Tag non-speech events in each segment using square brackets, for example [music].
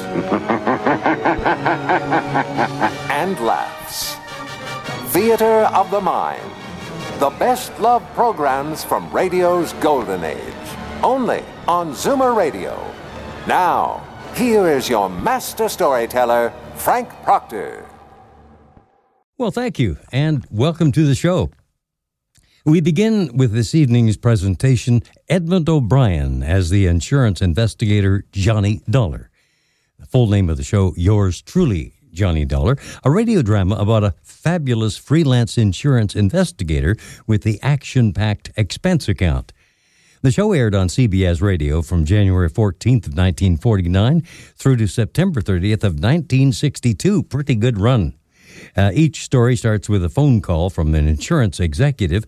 [laughs] and laughs. Theater of the Mind. The best love programs from radio's golden age. Only on Zoomer Radio. Now, here is your master storyteller, Frank Proctor. Well, thank you, and welcome to the show. We begin with this evening's presentation Edmond O'Brien as the insurance investigator Johnny Dollar. Full name of the show, Yours Truly, Johnny Dollar, a radio drama about a fabulous freelance insurance investigator with the action packed expense account. The show aired on CBS Radio from January 14th of 1949 through to September 30th of 1962. Pretty good run. Uh, each story starts with a phone call from an insurance executive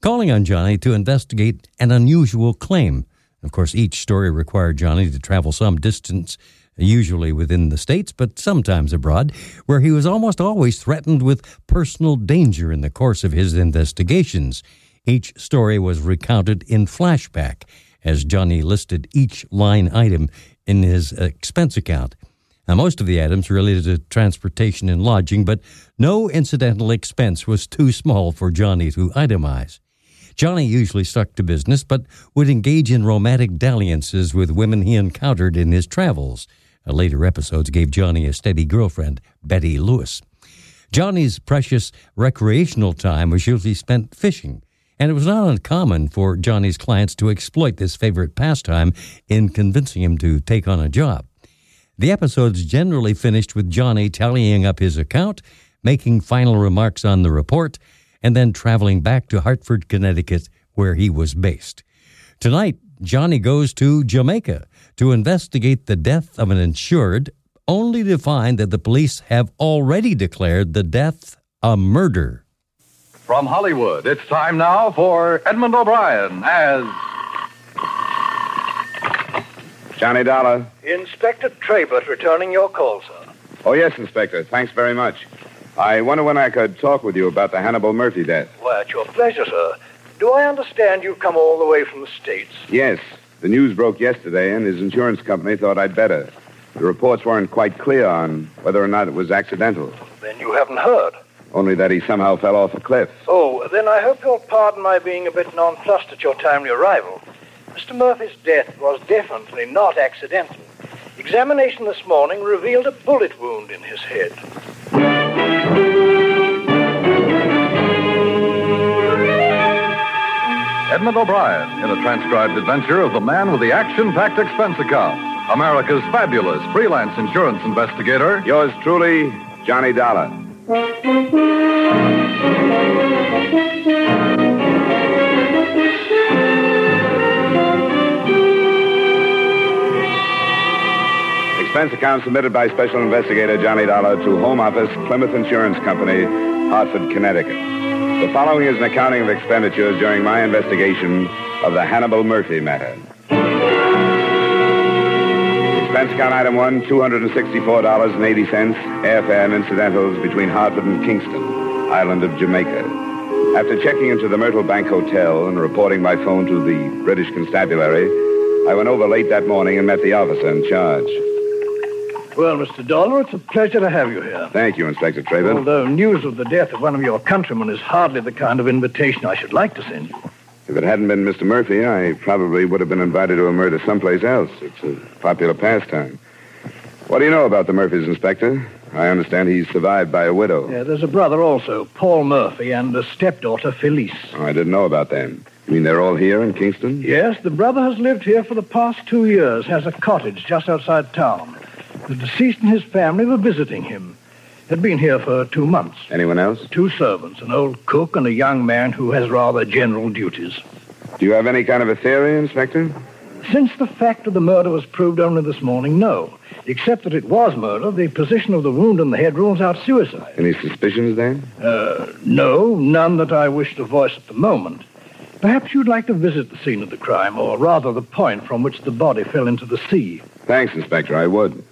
calling on Johnny to investigate an unusual claim. Of course, each story required Johnny to travel some distance, usually within the States, but sometimes abroad, where he was almost always threatened with personal danger in the course of his investigations. Each story was recounted in flashback as Johnny listed each line item in his expense account. Now, most of the items related to transportation and lodging, but no incidental expense was too small for Johnny to itemize. Johnny usually stuck to business, but would engage in romantic dalliances with women he encountered in his travels. Later episodes gave Johnny a steady girlfriend, Betty Lewis. Johnny's precious recreational time was usually spent fishing, and it was not uncommon for Johnny's clients to exploit this favorite pastime in convincing him to take on a job. The episodes generally finished with Johnny tallying up his account, making final remarks on the report, and then traveling back to Hartford, Connecticut, where he was based. Tonight, Johnny goes to Jamaica to investigate the death of an insured, only to find that the police have already declared the death a murder. From Hollywood, it's time now for Edmond O'Brien as Johnny Dollar. Inspector Trabert returning your call, sir. Oh, yes, Inspector. Thanks very much. I wonder when I could talk with you about the Hannibal Murphy death. Why, at your pleasure, sir. Do I understand you've come all the way from the States? Yes. The news broke yesterday, and his insurance company thought I'd better. The reports weren't quite clear on whether or not it was accidental, Then you haven't heard. only that he somehow fell off a cliff. Oh, then I hope you'll pardon my being a bit nonplussed at your timely arrival. Mr. Murphy's death was definitely not accidental. Examination this morning revealed a bullet wound in his head. Edmond O'Brien in a transcribed adventure of the man with the action packed expense account, America's fabulous freelance insurance investigator. Yours truly, Johnny Dollar. Expense account submitted by Special Investigator Johnny Dollar to Home Office, Plymouth Insurance Company, Hartford, Connecticut. The following is an accounting of expenditures during my investigation of the Hannibal Murphy matter. Expense account item one, $264.80, airfare and incidentals between Hartford and Kingston, island of Jamaica. After checking into the Myrtle Bank Hotel and reporting by phone to the British Constabulary, I went over late that morning and met the officer in charge. Well, Mr. Dollar, it's a pleasure to have you here. Thank you, Inspector Trabert. Although news of the death of one of your countrymen is hardly the kind of invitation I should like to send you. If it hadn't been Mr. Murphy, I probably would have been invited to a murder someplace else. It's a popular pastime. What do you know about the Murphys, Inspector? I understand he's survived by a widow. Yeah, there's a brother also, Paul Murphy, and a stepdaughter, Felice. Oh, I didn't know about them. You mean they're all here in Kingston? Yes, the brother has lived here for the past two years, has a cottage just outside town. The deceased and his family were visiting him. Had been here for two months. Anyone else? Two servants, an old cook and a young man who has rather general duties. Do you have any kind of a theory, Inspector? Since the fact of the murder was proved only this morning, no. Except that it was murder, the position of the wound in the head rules out suicide. Any suspicions then? Uh, no, none that I wish to voice at the moment. Perhaps you'd like to visit the scene of the crime, or rather the point from which the body fell into the sea. Thanks, Inspector. I would.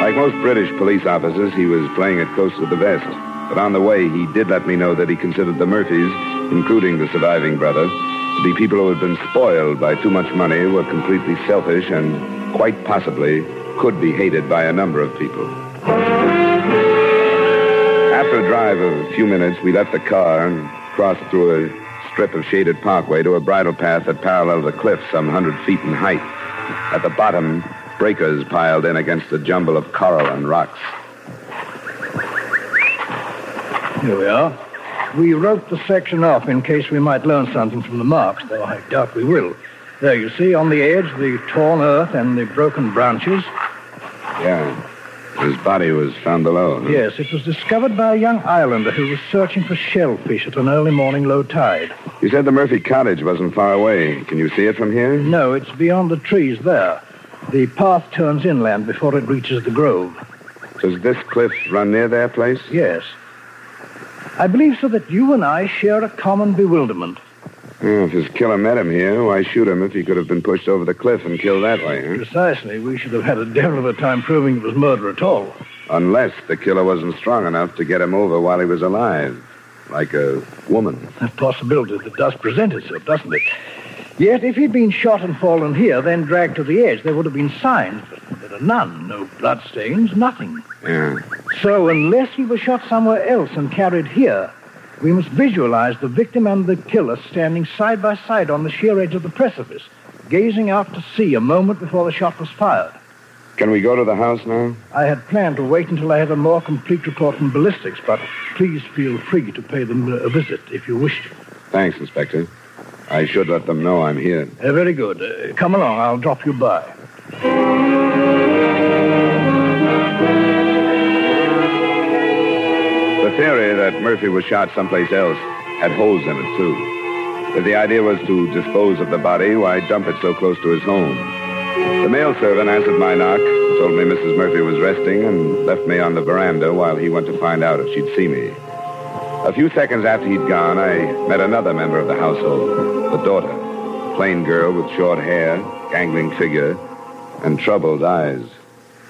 Like most British police officers, he was playing it close to the vest. But on the way, he did let me know that he considered the Murphys, including the surviving brother, to be people who had been spoiled by too much money, were completely selfish, and quite possibly could be hated by a number of people. After a drive of a few minutes, we left the car and crossed through a strip of shaded parkway to a bridle path that paralleled the cliff some hundred feet in height. At the bottom, breakers piled in against a jumble of coral and rocks. Here we are. We wrote the section off in case we might learn something from the marks, though I doubt we will. There, you see, on the edge, the torn earth and the broken branches. Yeah. His body was found below. huh? Yes, it was discovered by a young islander who was searching for shellfish at an early morning low tide. You said the Murphy cottage wasn't far away. Can you see it from here? No, it's beyond the trees there. The path turns inland before it reaches the grove. Does this cliff run near their place? Yes. I believe, so that you and I share a common bewilderment. Oh, if his killer met him here, why shoot him if he could have been pushed over the cliff and killed that way, huh? Precisely. We should have had a devil of a time proving it was murder at all. Unless the killer wasn't strong enough to get him over while he was alive. Like a woman. That possibility that does present itself, doesn't it? Yet, if he'd been shot and fallen here, then dragged to the edge, there would have been signs, but there are none. No bloodstains, nothing. Yeah. So, unless he was shot somewhere else and carried here, we must visualize the victim and the killer standing side by side on the sheer edge of the precipice, gazing out to sea a moment before the shot was fired. Can we go to the house now? I had planned to wait until I had a more complete report from ballistics, but please feel free to pay them a visit if you wish to. Thanks, Inspector. I should let them know I'm here. Uh, very good. Uh, come along. I'll drop you by. Theory that Murphy was shot someplace else had holes in it, too. If the idea was to dispose of the body, why dump it so close to his home? The mail servant answered my knock, told me Mrs. Murphy was resting, and left me on the veranda while he went to find out if she'd see me. A few seconds after he'd gone, I met another member of the household, the daughter. a Plain girl with short hair, gangling figure, and troubled eyes.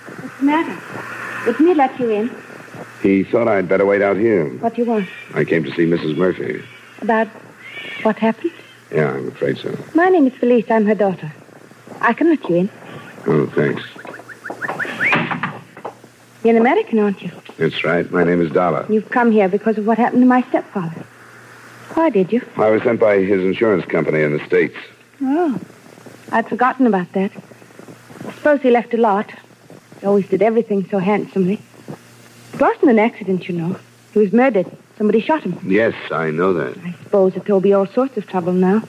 What's the matter? Wouldn't he let you in? He thought I'd better wait out here. What do you want? I came to see Mrs. Murphy. About what happened? Yeah, I'm afraid so. My name is Felice. I'm her daughter. I can let you in. Oh, thanks. You're an American, aren't you? That's right. My name is Dollar. You've come here because of what happened to my stepfather. Why did you? I was sent by his insurance company in the States. Oh, I'd forgotten about that. I suppose he left a lot. He always did everything so handsomely. It wasn't an accident, you know. He was murdered. Somebody shot him. Yes, I know that. I suppose that there'll be all sorts of trouble now.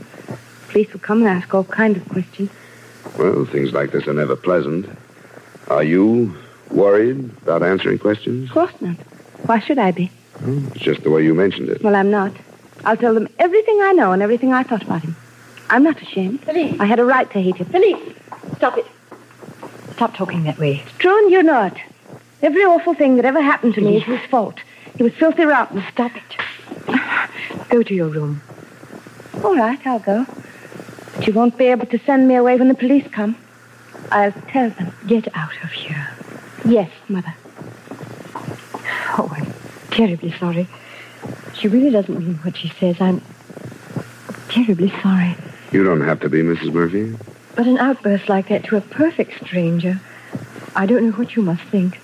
Police will come and ask all kinds of questions. Well, things like this are never pleasant. Are you worried about answering questions? Of course not. Why should I be? It's just the way you mentioned it. Well, I'm not. I'll tell them everything I know and everything I thought about him. I'm not ashamed. Felice. I had a right to hate him. Felice, stop it. Stop talking that way. True, and you're not. Every awful thing that ever happened to me is his fault. He was filthy rotten. Stop it. Go to your room. All right, I'll go. But you won't be able to send me away when the police come. I'll tell them. Get out of here. Yes, Mother. Oh, I'm terribly sorry. She really doesn't mean what she says. I'm terribly sorry. You don't have to be, Mrs. Murphy. But an outburst like that to a perfect stranger, I don't know what you must think.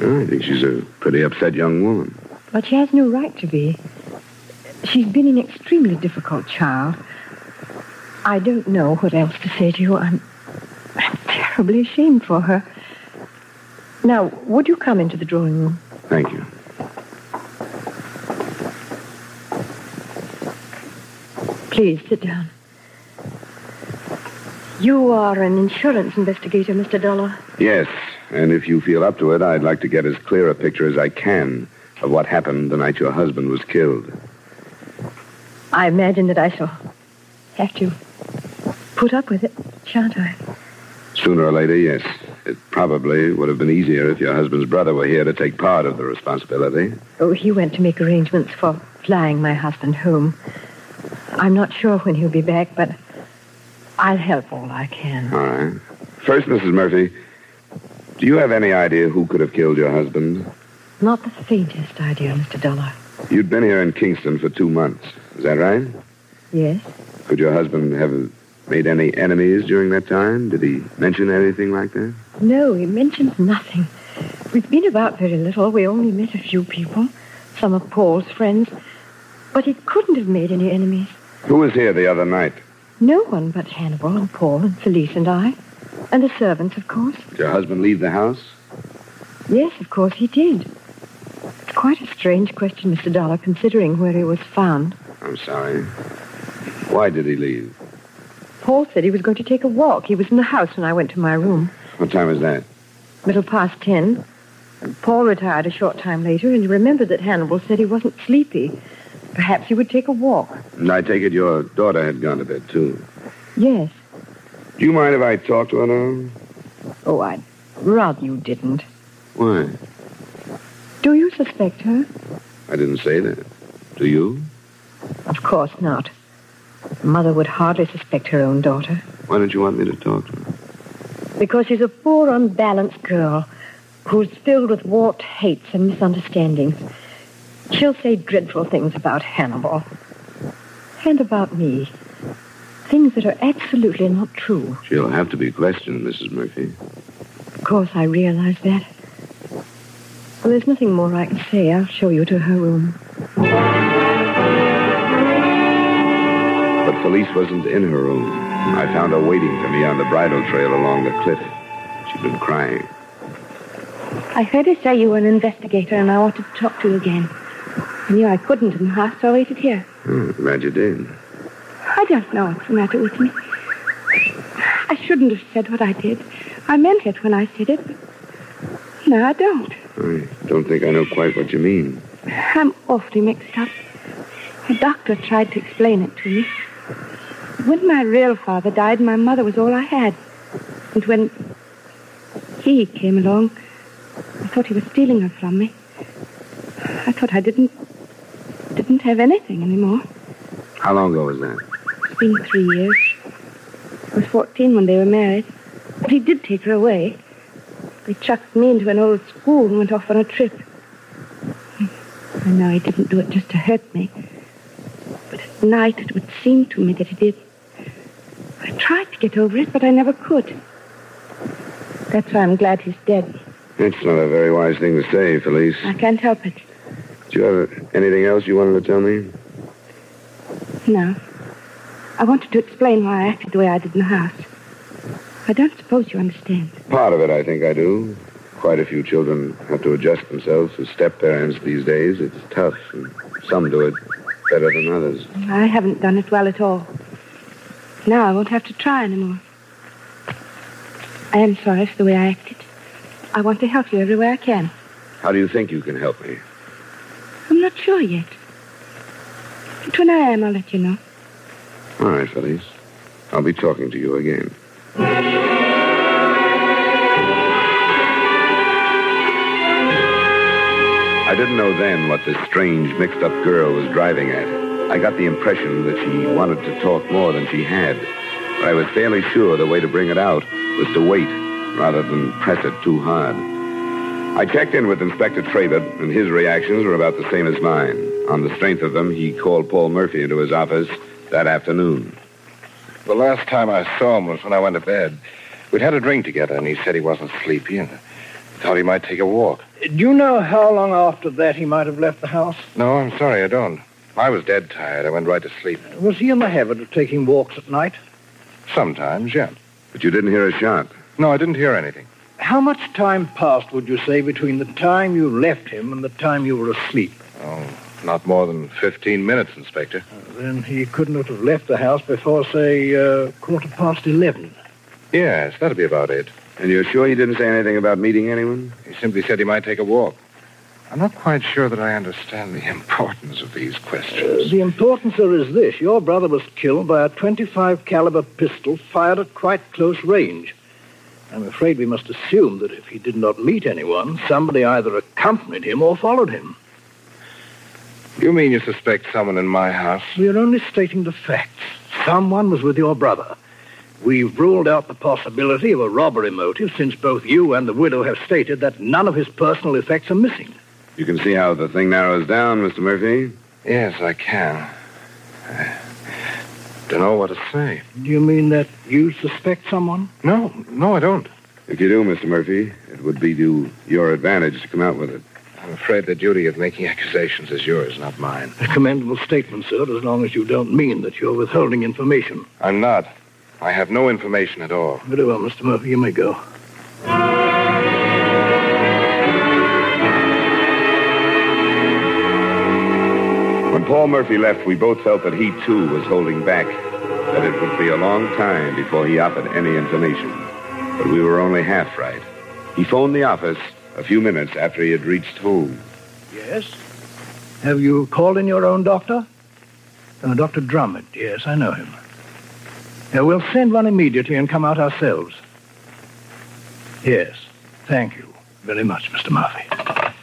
I think she's a pretty upset young woman. But she has no right to be. She's been an extremely difficult child. I don't know what else to say to you. I'm, I'm terribly ashamed for her. Now, would you come into the drawing room? Thank you. Please sit down. You are an insurance investigator, Mr. Dollar. Yes, and if you feel up to it, I'd like to get as clear a picture as I can of what happened the night your husband was killed. I imagine that I shall have to put up with it, shan't I? Sooner or later, yes. It probably would have been easier if your husband's brother were here to take part of the responsibility. Oh, he went to make arrangements for flying my husband home. I'm not sure when he'll be back, but I'll help all I can. All right. First, Mrs. Murphy, do you have any idea who could have killed your husband? Not the faintest idea, Mr. Dollar. You'd been here in Kingston for two months. Is that right? Yes? Could your husband have made any enemies during that time? Did he mention anything like that? No, he mentions nothing. We've been about very little. We only met a few people, some of Paul's friends. But he couldn't have made any enemies. Who was here the other night? No one but Hannibal and Paul and Felice and I. And the servants, of course. Did your husband leave the house? Yes, of course he did. It's quite a strange question, Mr. Dollar, considering where he was found. I'm sorry. Why did he leave? Paul said he was going to take a walk. He was in the house when I went to my room. What time was that? Middle past ten. Paul retired a short time later, and he remembered that Hannibal said he wasn't sleepy. Perhaps he would take a walk. And I take it your daughter had gone to bed, too. Yes. Do you mind if I talk to her now? Oh, I'd rather you didn't. Why? Do you suspect her? I didn't say that. Do you? Of course not. Mother would hardly suspect her own daughter. Why don't you want me to talk to her? Because she's a poor, unbalanced girl who's filled with warped hates and misunderstandings. She'll say dreadful things about Hannibal. And about me. Things that are absolutely not true. She'll have to be questioned, Mrs. Murphy. Of course, I realize that. Well, there's nothing more I can say. I'll show you to her room. But Felice wasn't in her room. I found her waiting for me on the bridle trail along the cliff. She'd been crying. I heard her say you were an investigator, and I wanted to talk to you again. I knew I couldn't and house, so I waited here. Hmm, glad you did. I don't know what's the matter with me. I shouldn't have said what I did. I meant it when I said it, but no, I don't. I don't think I know quite what you mean. I'm awfully mixed up. The doctor tried to explain it to me. When my real father died, my mother was all I had. And when he came along, I thought he was stealing her from me. I thought I didn't didn't have anything anymore. How long ago was that? It's been three years. I was 14 when they were married. But he did take her away. They chucked me into an old school and went off on a trip. I know he didn't do it just to hurt me. But at night it would seem to me that he did. I tried to get over it, but I never could. That's why I'm glad he's dead. That's not a very wise thing to say, Felice. I can't help it. Do you have anything else you wanted to tell me? No. I wanted to explain why I acted the way I did in the house. I don't suppose you understand. Part of it, I think I do. Quite a few children have to adjust themselves to step parents these days. It's tough, and some do it better than others. I haven't done it well at all. Now I won't have to try anymore. I am sorry for the way I acted. I want to help you every way I can. How do you think you can help me? I'm not sure yet. But when I am, I'll let you know. All right, Felice. I'll be talking to you again. I didn't know then what this strange, mixed up girl was driving at. I got the impression that she wanted to talk more than she had. But I was fairly sure the way to bring it out was to wait rather than press it too hard. I checked in with Inspector Trabert, and his reactions were about the same as mine. On the strength of them, he called Paul Murphy into his office that afternoon. The last time I saw him was when I went to bed. We'd had a drink together, and he said he wasn't sleepy and thought he might take a walk. Do you know how long after that he might have left the house? No, I'm sorry, I don't. I was dead tired. I went right to sleep. Was he in the habit of taking walks at night? Sometimes, yeah. But you didn't hear a shot. No, I didn't hear anything. How much time passed, would you say, between the time you left him and the time you were asleep? Oh, not more than 15 minutes, Inspector. Then he couldn't have left the house before, say, uh, quarter past eleven. Yes, that'd be about it. And you're sure he didn't say anything about meeting anyone? He simply said he might take a walk. I'm not quite sure that I understand the importance of these Uh, questions. the importance here is this. Your brother was killed by a 25 caliber pistol fired at quite close range. I'm afraid we must assume that if he did not meet anyone, somebody either accompanied him or followed him. You mean you suspect someone in my house? We are only stating the facts. Someone was with your brother. We've ruled out the possibility of a robbery motive since both you and the widow have stated that none of his personal effects are missing. You can see how the thing narrows down, Mr. Murphy. Yes, I can. I don't know what to say. Do you mean that you suspect someone? No, no, I don't. If you do, Mr. Murphy, it would be to your advantage to come out with it. I'm afraid the duty of making accusations is yours, not mine. A commendable statement, sir, as long as you don't mean that you're withholding information. I'm not. I have no information at all. Very well, Mr. Murphy, you may go. When Paul Murphy left, we both felt that he, too, was holding back, that it would be a long time before he offered any information. But we were only half right. He phoned the office a few minutes after he had reached home. Yes? Have you called in your own doctor? Uh, Dr. Drummond. Yes, I know him. Uh, we'll send one immediately and come out ourselves. Yes. Thank you very much, Mr. Murphy.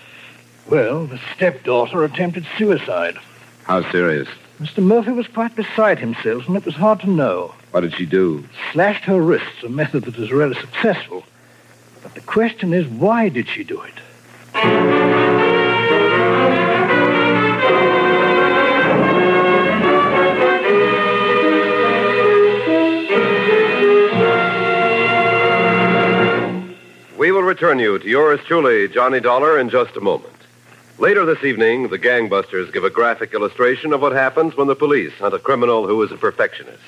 Well, the stepdaughter attempted suicide. How serious? Mr. Murphy was quite beside himself, and it was hard to know. What did she do? Slashed her wrists, a method that was rather successful. But the question is, why did she do it? We will return you to yours truly, Johnny Dollar, in just a moment. Later this evening, the gangbusters give a graphic illustration of what happens when the police hunt a criminal who is a perfectionist.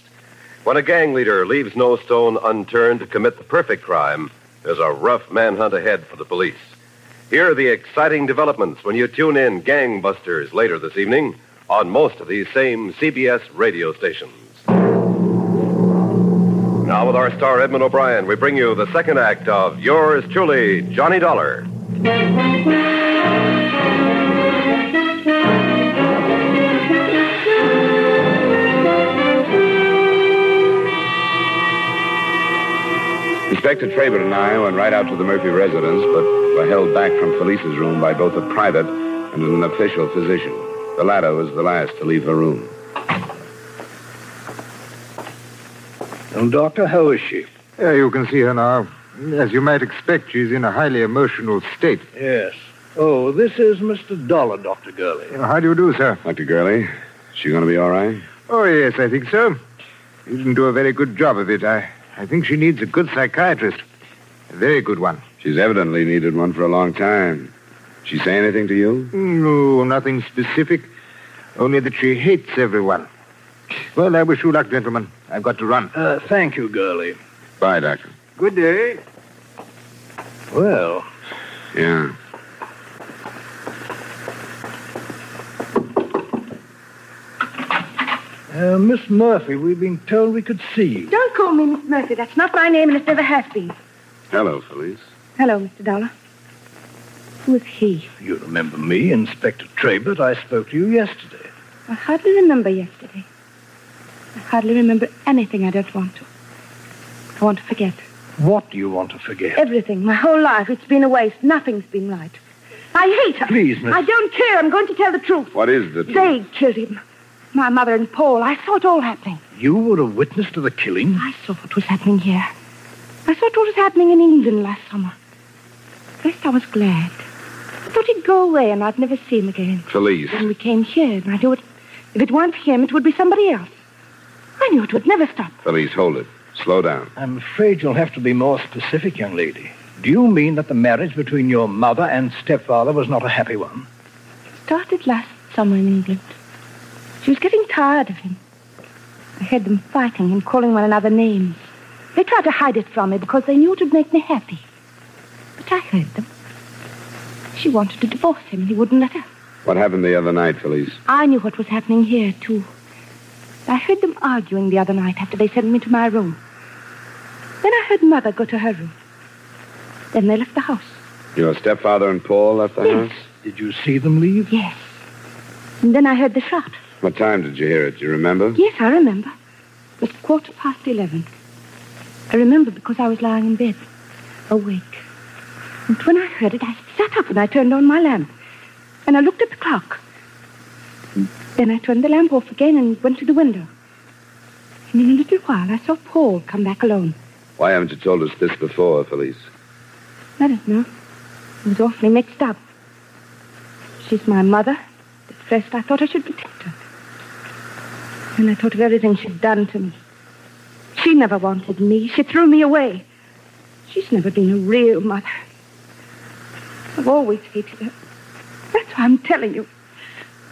When a gang leader leaves no stone unturned to commit the perfect crime, there's a rough manhunt ahead for the police. Here are the exciting developments when you tune in Gangbusters later this evening on most of these same CBS radio stations. Now, with our star Edmond O'Brien, we bring you the second act of Yours Truly, Johnny Dollar. Inspector Trabert and I went right out to the Murphy residence, but were held back from Felice's room by both a private and an official physician. The latter was the last to leave her room. Well, Doctor, how is she? Yeah, you can see her now. As you might expect, she's in a highly emotional state. Yes. Oh, this is Mr. Dollar, Dr. Gurley. How do you do, sir? Dr. Gurley, is she going to be all right? Oh, yes, I think so. You didn't do a very good job of it. I, I think she needs a good psychiatrist. A very good one. She's evidently needed one for a long time. She say anything to you? No, nothing specific. Only that she hates everyone. Well, I wish you luck, gentlemen. I've got to run. Uh, thank you, Gurley. Bye, Doctor. Good day. Well, Yeah. Uh, Miss Murphy, we've been told we could see you. Don't call me Miss Murphy. That's not my name, and it never has been. Hello, Felice. Hello, Mr. Dollar. Who is he? You remember me, Inspector Trabert. I spoke to you yesterday. I hardly remember yesterday. I hardly remember anything I don't want to. I want to forget. What do you want to forget? Everything. My whole life. It's been a waste. Nothing's been right. I hate her. Please, Miss- I don't care. I'm going to tell the truth. What is the... truth? They killed him. My mother and Paul. I saw it all happening. You were a witness to the killing? I saw what was happening here. I saw what was happening in England last summer. First, I was glad. I thought he'd go away and I'd never see him again. Felice. Then we came here, and I knew it. If it weren't him, it would be somebody else. I knew it would never stop. Felice, hold it. Slow down. I'm afraid you'll have to be more specific, young lady. Do you mean that the marriage between your mother and stepfather was not a happy one? It Started last summer in England. She was getting tired of him. I heard them fighting and calling one another names. They tried to hide it from me because they knew it would make me happy. But I heard them. She wanted to divorce him, and he wouldn't let her. What happened the other night, Felice? I knew what was happening here, too. I heard them arguing the other night after they sent me to my room. Then I heard Mother go to her room. Then they left the house. Your stepfather and Paul left the Yes. house? Did you see them leave? Yes. And then I heard the shot. What time did you hear it? Do you remember? Yes, I remember. It was quarter past eleven. I remember because I was lying in bed, awake. And when I heard it, I sat up and I turned on my lamp. And I looked at the clock. Then I turned the lamp off again and went to the window. And in a little while, I saw Paul come back alone. Why haven't you told us this before, Felice? I don't know. I was awfully mixed up. She's my mother. At first, I thought I should protect her. And I thought of everything she'd done to me. She never wanted me. She threw me away. She's never been a real mother. I've always hated her. That's why I'm telling you.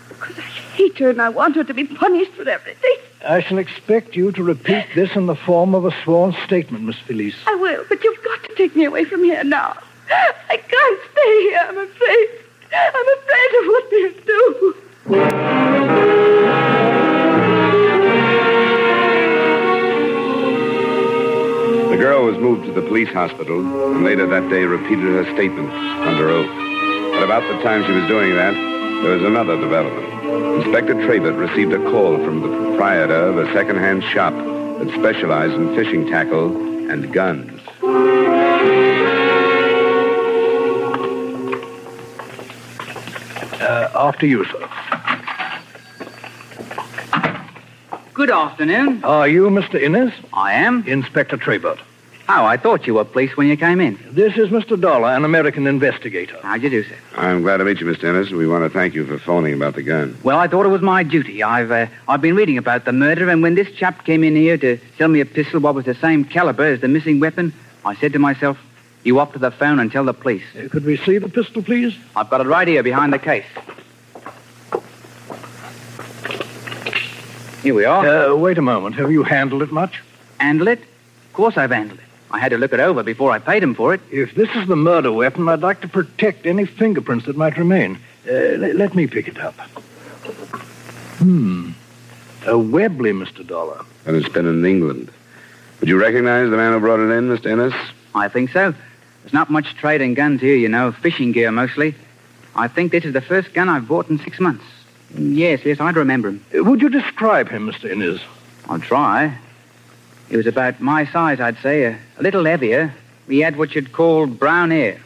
Because I hate her and I want her to be punished for everything. I shall expect you to repeat this in the form of a sworn statement, Miss Felice. I will, but you've got to take me away from here now. I can't stay here. I'm afraid. I'm afraid of what they'll do. Was moved to the police hospital and later that day repeated her statement under oath. At about the time she was doing that, there was another development. Inspector Trabert received a call from the proprietor of a second-hand shop that specialized in fishing tackle and guns. Uh, after you, sir. Good afternoon. Are you Mr. Innes? I am. Inspector Trabert. Oh, I thought you were police when you came in. This is Mr. Dollar, an American investigator. How'd you do, sir? I'm glad to meet you, Mr. Innes. We want to thank you for phoning about the gun. Well, I thought it was my duty. I've uh, I've been reading about the murder, and when this chap came in here to sell me a pistol what was the same caliber as the missing weapon, I said to myself, "You up to the phone and tell the police." Uh, could we see the pistol, please? I've got it right here behind the case. Here we are. Uh, wait a moment. Have you handled it much? Handle it? Of course I've handled it. I had to look it over before I paid him for it. If this is the murder weapon, I'd like to protect any fingerprints that might remain. Uh, let, let me pick it up. Hmm. A Webley, Mr. Dollar. And it's been in England. Would you recognize the man who brought it in, Mr. Innes? I think so. There's not much trade in guns here, you know, fishing gear mostly. I think this is the first gun I've bought in six months. Yes, yes, I'd remember him. Uh, would you describe him, Mr. Innes? I'll try. He was about my size, I'd say, a, a little heavier. He had what you'd call brown hair.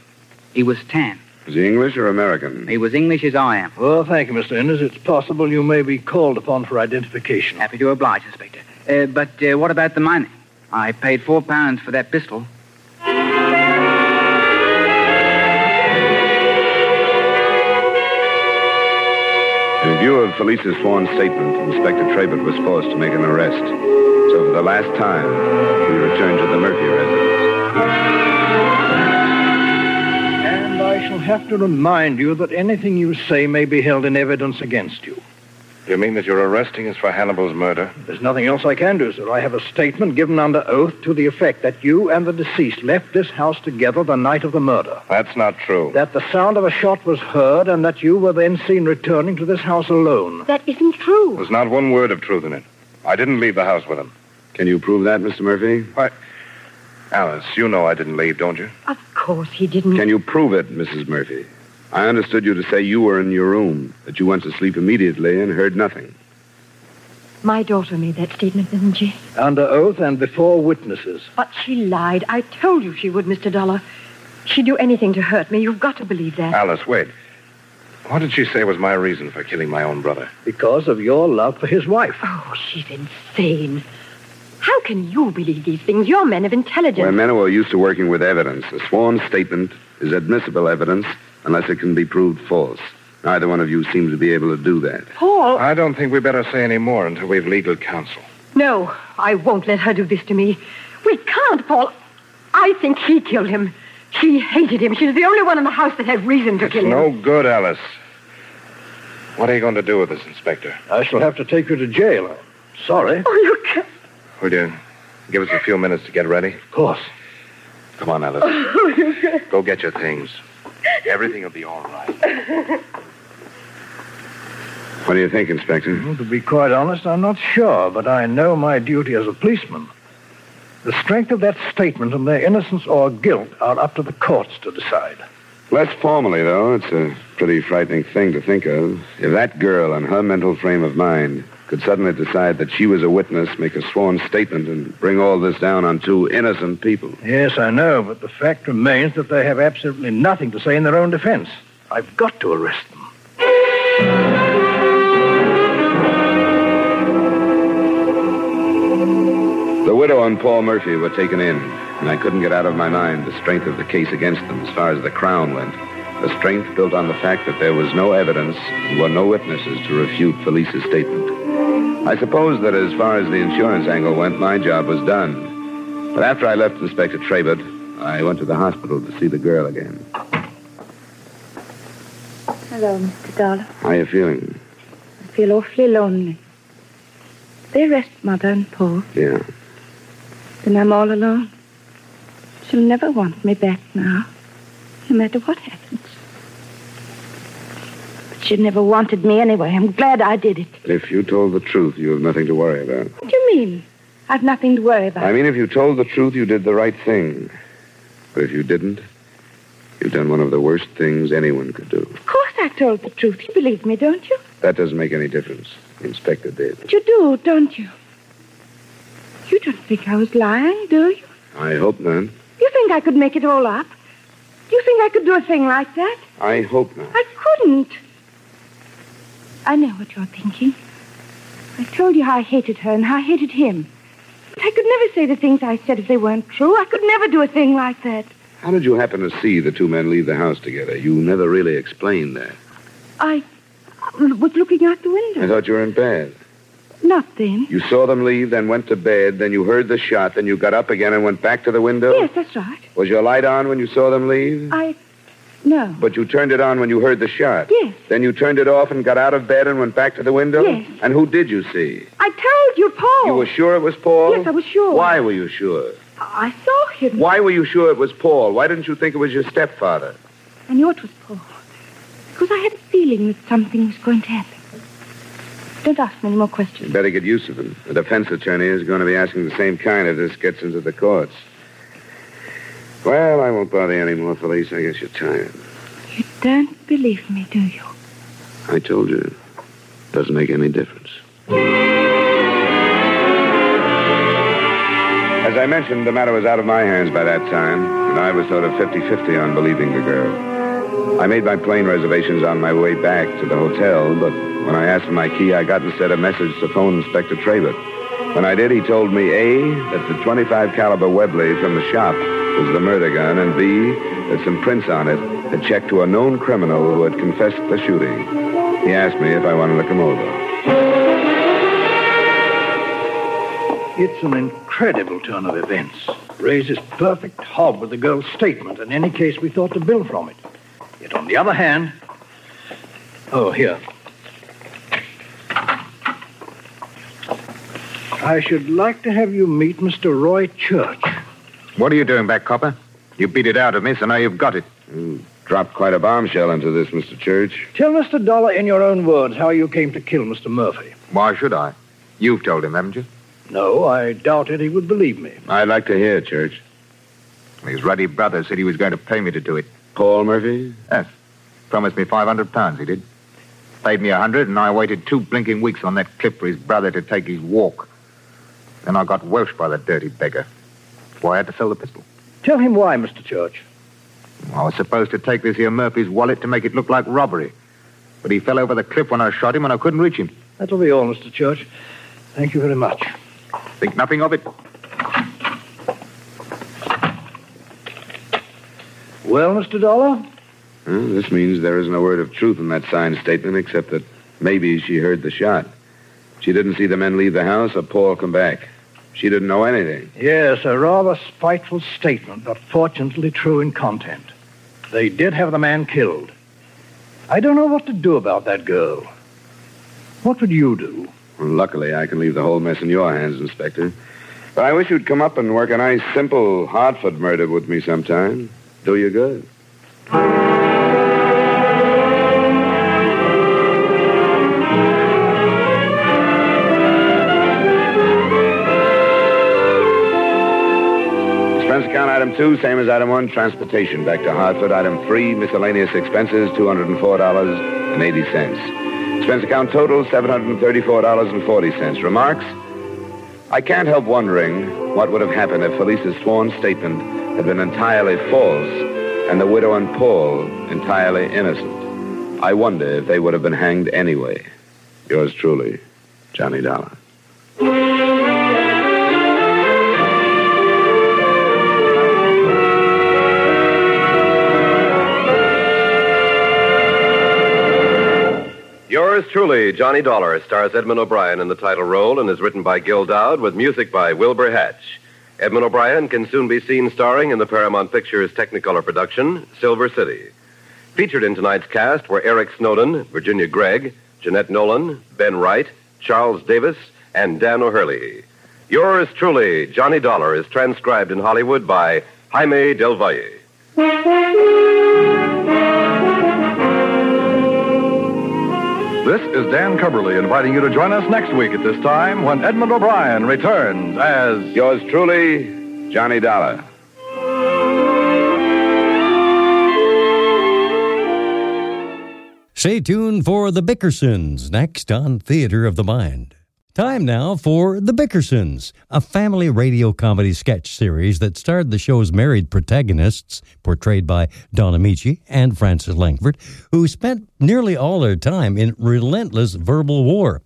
He was tan. Is he English or American? He was English as I am. Well, thank you, Mr. Innes. It's possible you may be called upon for identification. Happy to oblige, Inspector. Uh, but uh, what about the money? I paid four pounds for that pistol. In view of Felice's sworn statement, Inspector Trabert was forced to make an arrest. So the last time, we return to the Murphy residence. And I shall have to remind you that anything you say may be held in evidence against you. You mean that you're arresting us for Hannibal's murder? There's nothing else I can do, sir. I have a statement given under oath to the effect that you and the deceased left this house together the night of the murder. That's not true. That the sound of a shot was heard and that you were then seen returning to this house alone. That isn't true. There's not one word of truth in it. I didn't leave the house with him. Can you prove that, Mr. Murphy? Why, Alice, you know I didn't leave, don't you? Of course he didn't. Can you prove it, Mrs. Murphy? I understood you to say you were in your room, that you went to sleep immediately and heard nothing. My daughter made that statement, didn't she? Under oath and before witnesses. But she lied. I told you she would, Mr. Dollar. She'd do anything to hurt me. You've got to believe that. Alice, wait. What did she say was my reason for killing my own brother? Because of your love for his wife. Oh, she's insane. How can you believe these things? You're men of intelligence. We're men who are used to working with evidence. A sworn statement is admissible evidence unless it can be proved false. Neither one of you seems to be able to do that. Paul. I don't think we better say any more until we've legal counsel. No, I won't let her do this to me. We can't, Paul. I think she killed him. She hated him. She's the only one in the house that had reason to It's kill him. no good, Alice. What are you going to do with this, Inspector? I shall have to take you to jail. I'm sorry. Oh, you can't. Will you give us a few minutes to get ready? Of course. Come on, Alice. Go get your things. Everything will be all right. What do you think, Inspector? Well, to be quite honest, I'm not sure, but I know my duty as a policeman. The strength of that statement and their innocence or guilt are up to the courts to decide. Less formally, though, it's a pretty frightening thing to think of. If that girl, in her mental frame of mind, could suddenly decide that she was a witness, make a sworn statement, and bring all this down on two innocent people. Yes, I know, but the fact remains that they have absolutely nothing to say in their own defense. I've got to arrest them. The widow and Paul Murphy were taken in, and I couldn't get out of my mind the strength of the case against them as far as the Crown went. A strength built on the fact that there was no evidence and were no witnesses to refute Felice's statement. I suppose that as far as the insurance angle went, my job was done. But after I left Inspector Trabert, I went to the hospital to see the girl again. Hello, Mr. Dollar. How are you feeling? I feel awfully lonely. They arrest Mother and Paul. Yeah. Then I'm all alone. She'll never want me back now, no matter what happens. She never wanted me anyway. I'm glad I did it. If you told the truth, you have nothing to worry about. What do you mean? I've nothing to worry about. I mean, if you told the truth, you did the right thing. But if you didn't, you've done one of the worst things anyone could do. Of course I told the truth. You believe me, don't you? That doesn't make any difference. The inspector did. But you do, don't you? You don't think I was lying, do you? I hope not. You think I could make it all up? You think I could do a thing like that? I hope not. I couldn't. I know what you're thinking. I told you how I hated her and how I hated him. But I could never say the things I said if they weren't true. I could never do a thing like that. How did you happen to see the two men leave the house together? You never really explained that. I was looking out the window. I thought you were in bed. Not then. You saw them leave, then went to bed, then you heard the shot, then you got up again and went back to the window? Yes, that's right. Was your light on when you saw them leave? I. No. But you turned it on when you heard the shot? Yes. Then you turned it off and got out of bed and went back to the window? Yes. And who did you see? I told you, Paul. You were sure it was Paul? Yes, I was sure. Why were you sure? I saw him. Why were you sure it was Paul? Why didn't you think it was your stepfather? I knew it was Paul. Because I had a feeling that something was going to happen. Don't ask me any more questions. You better get used to them. The defense attorney is going to be asking the same kind if this gets into the courts. Well, I won't bother you anymore, Felice. I guess you're tired. You don't believe me, do you? I told you. It doesn't make any difference. As I mentioned, the matter was out of my hands by that time, and I was sort of 50-50 on believing the girl. I made my plane reservations on my way back to the hotel, but when I asked for my key, I got instead a message to phone Inspector Trabert. When I did, he told me, A, that the 25 caliber Webley from the shop was the murder gun, and B, that some prints on it had checked to a known criminal who had confessed the shooting. He asked me if I wanted to come over. It's an incredible turn of events. Raises perfect hob with the girl's statement. In any case, we thought to build from it. Yet on the other hand. Oh, here. I should like to have you meet Mr. Roy Church. What are you doing back, Copper? You beat it out of me, so now you've got it. You dropped quite a bombshell into this, Mr. Church. Tell Mr. Dollar in your own words how you came to kill Mr. Murphy. Why should I? You've told him, haven't you? No, I doubted he would believe me. I'd like to hear, Church. His ruddy brother said he was going to pay me to do it. Paul Murphy? Yes. Promised me 500 pounds, he did. Paid me a hundred, and I waited two blinking weeks on that clip for his brother to take his walk. Then I got Welsh by the dirty beggar. So I had to sell the pistol. Tell him why, Mr. Church. I was supposed to take this here Murphy's wallet to make it look like robbery. But he fell over the cliff when I shot him, and I couldn't reach him. That'll be all, Mr. Church. Thank you very much. Think nothing of it. Well, Mr. Dollar? Well, this means there isn't a word of truth in that signed statement except that maybe she heard the shot. She didn't see the men leave the house or Paul come back. She didn't know anything. Yes, a rather spiteful statement, but fortunately true in content. They did have the man killed. I don't know what to do about that girl. What would you do? Well, luckily, I can leave the whole mess in your hands, Inspector. But I wish you'd come up and work a nice, simple Hartford murder with me sometime. Do you good. Expense account item two, same as item one, transportation back to Hartford. Item three, miscellaneous expenses, $204.80. Expense account total, $734.40. Remarks? I can't help wondering what would have happened if Felice's sworn statement had been entirely false and the widow and Paul entirely innocent. I wonder if they would have been hanged anyway. Yours truly, Johnny Dollar. Yours truly, Johnny Dollar, stars Edmond O'Brien in the title role and is written by Gil Doud with music by Wilbur Hatch. Edmond O'Brien can soon be seen starring in the Paramount Pictures Technicolor production, Silver City. Featured in tonight's cast were Eric Snowden, Virginia Gregg, Jeanette Nolan, Ben Wright, Charles Davis, and Dan O'Herlihy. Yours truly, Johnny Dollar, is transcribed in Hollywood by Jaime Del Valle. This is Dan Cubberly inviting you to join us next week at this time when Edmond O'Brien returns as. Yours truly, Johnny Dollar. Stay tuned for The Bickersons next on Theater of the Mind. Time now for The Bickersons, a family radio comedy sketch series that starred the show's married protagonists, portrayed by Don Ameche and Frances Langford, who spent nearly all their time in relentless verbal war.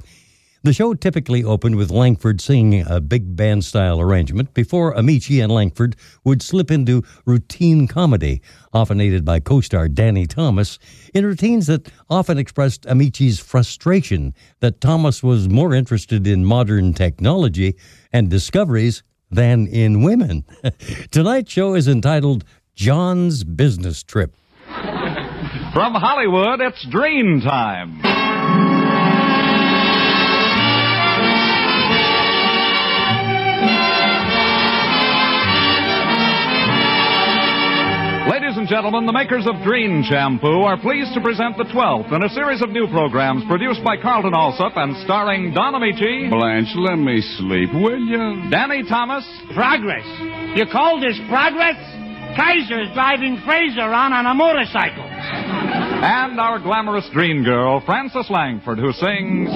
The show typically opened with Langford singing a big band style arrangement before Ameche and Langford would slip into routine comedy, often aided by co star Danny Thomas, in routines that often expressed Ameche's frustration that Thomas was more interested in modern technology and discoveries than in women. [laughs] Tonight's show is entitled John's Business Trip. From Hollywood, it's Dream Time. Ladies and gentlemen, the makers of Dream Shampoo are pleased to present the 12th in a series of new programs produced by Carlton Alsop and starring Don Ameche. Blanche, let me sleep, will you? Danny Thomas. Progress. You call this progress? Kaiser's driving Frazer on on a motorcycle. And our glamorous dream girl, Frances Langford, who sings.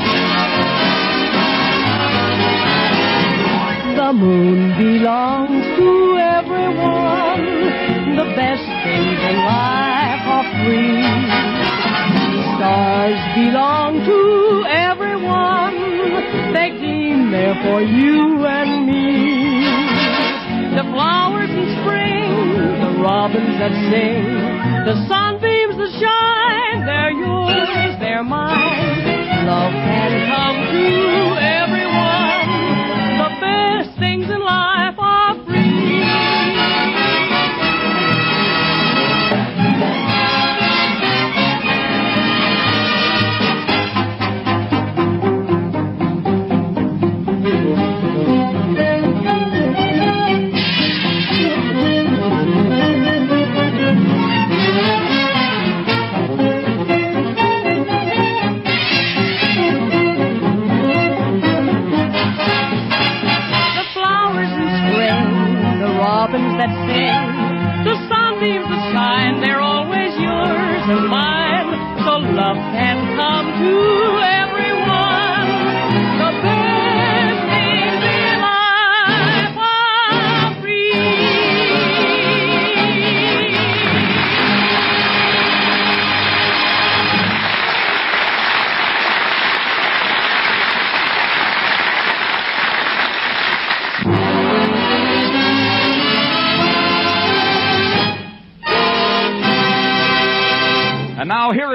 The moon belongs to everyone. The best things in life are free. Stars belong to everyone. They gleam there for you and me. The flowers in spring, the robins that sing, the sunbeams that shine, they're yours, they're mine. Love can come to everyone. That sing,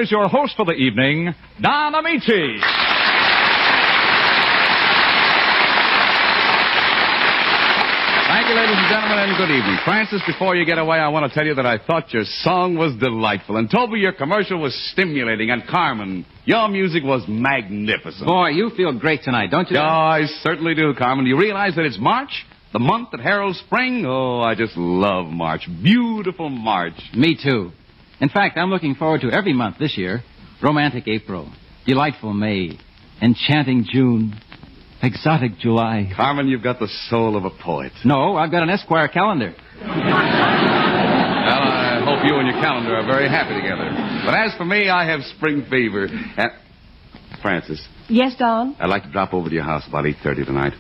is your host for the evening, Don Ameche. Thank you, ladies and gentlemen, and good evening. Frances, before you get away, I want to tell you that I thought your song was delightful. And Toby, your commercial was stimulating. And Carmen, your music was magnificent. Boy, you feel great tonight, don't you? Oh, I certainly do, Carmen. Do you realize that it's March? The month that heralds spring? Oh, I just love March. Beautiful March. Me too. In fact, I'm looking forward to every month this year. Romantic April, delightful May, enchanting June, exotic July. Carmen, you've got the soul of a poet. No, I've got an Esquire calendar. well, I hope you and your calendar are very happy together. But as for me, I have spring fever. And Frances, Yes, Don? I'd like to drop over to your house about 8.30 tonight.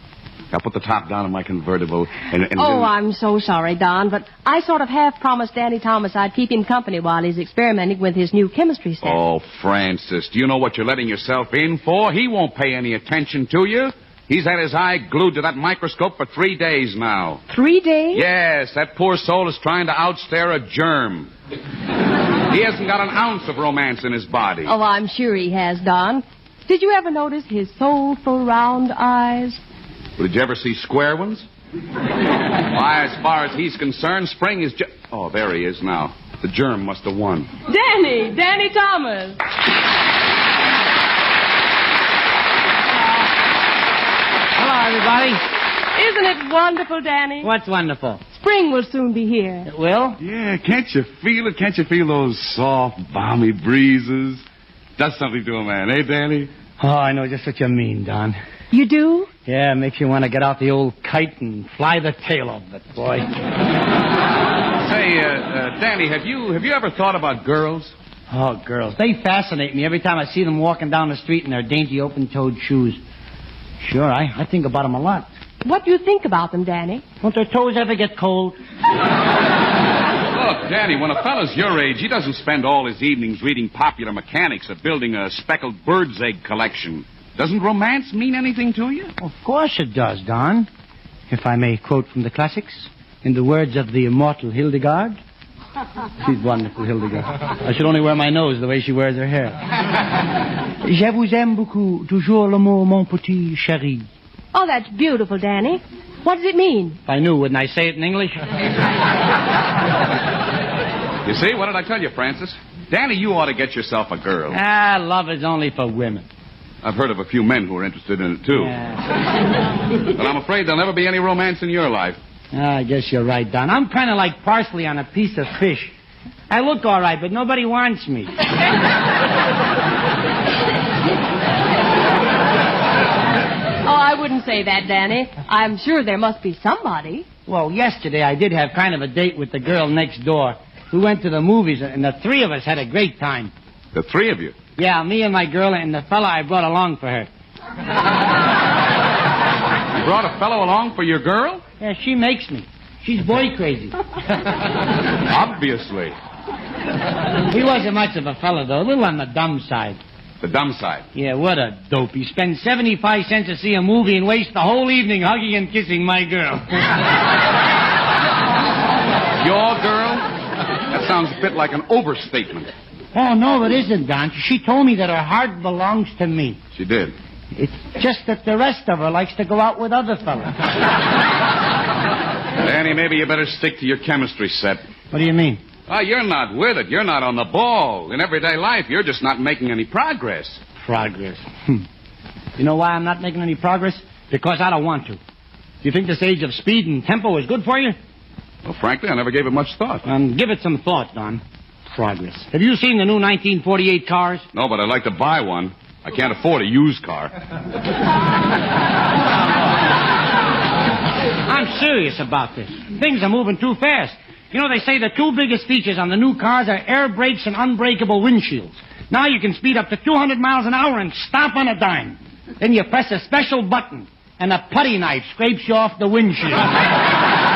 I'll put the top down on my convertible and... and Oh, I'm so sorry, Don, but I sort of half promised Danny Thomas I'd keep him company while he's experimenting with his new chemistry set. Oh, Frances, do you know what you're letting yourself in for? He won't pay any attention to you. He's had his eye glued to that microscope for three days now. Three days? Yes, that poor soul is trying to outstare a germ. he hasn't got an ounce of romance in his body. Oh, I'm sure he has, Don. Did you ever notice his soulful round eyes? Did you ever see square ones? [laughs] Why, as far as he's concerned, spring is just. Oh, there he is now. The germ must have won. Danny! Danny Thomas! Hello, everybody. Isn't it wonderful, Danny? What's wonderful? Spring will soon be here. It will? Yeah, can't you feel it? Can't you feel those soft, balmy breezes? Does something to a man, eh, Danny? Oh, I know just what you mean, Don. You do? Yeah, it makes you want to get out the old kite and fly the tail of it, boy. Say, uh, uh, Danny, have you have you ever thought about girls? Oh, girls. They fascinate me every time I see them walking down the street in their dainty open-toed shoes. Sure, I, I think about them a lot. What do you think about them, Danny? Won't their toes ever get cold? Look, Danny, when a fellow's your age, he doesn't spend all his evenings reading popular mechanics or building a speckled bird's egg collection. Doesn't romance mean anything to you? Of course it does, Don. If I may quote from the classics, in the words of the immortal Hildegarde. [laughs] She's wonderful, Hildegarde. I should only wear my nose the way she wears her hair. [laughs] Je vous aime beaucoup, toujours l'amour, mon petit chéri. Oh, that's beautiful, Danny. What does it mean? If I knew, wouldn't I say it in English? [laughs] You see, what did I tell you, Frances? Danny, you ought to get yourself a girl. ah, love is only for women. I've heard of a few men who are interested in it, too. [laughs] But I'm afraid there'll never be any romance in your life. Ah, I guess you're right, Don. I'm kind of like parsley on a piece of fish. I look all right, but nobody wants me. [laughs] Oh, I wouldn't say that, Danny. I'm sure there must be somebody. Well, yesterday I did have kind of a date with the girl next door. We went to the movies, and the three of us had a great time. The three of you. Yeah, me and my girl and the fella I brought along for her. You brought a fellow along for your girl? Yeah, she makes me. She's boy crazy. [laughs] Obviously. he wasn't much of a fella, though. A little on the dumb side. The dumb side. Yeah, what a dope. He spends 75 cents to see a movie and wastes the whole evening hugging and kissing my girl. [laughs] Your girl? That sounds a bit like an overstatement. Oh, no, it isn't, Don. She told me that her heart belongs to me. She did. It's just that the rest of her likes to go out with other fellas. [laughs] Danny, maybe you better stick to your chemistry set. What do you mean? Oh, you're not with it. You're not on the ball. In everyday life, you're just not making any progress. Progress. Hmm. You know why I'm not making any progress? Because I don't want to. Do you think this age of speed and tempo is good for you? Well, frankly, I never gave it much thought. Um, give it some thought, Don. Progress. Have you seen the new 1948 cars? No, but I'd like to buy one. I can't afford a used car. [laughs] I'm serious about this. Things are moving too fast. You know, they say the two biggest features on the new cars are air brakes and unbreakable windshields. Now you can speed up to 200 miles an hour and stop on a dime. Then you press a special button, and a putty knife scrapes you off the windshield. [laughs]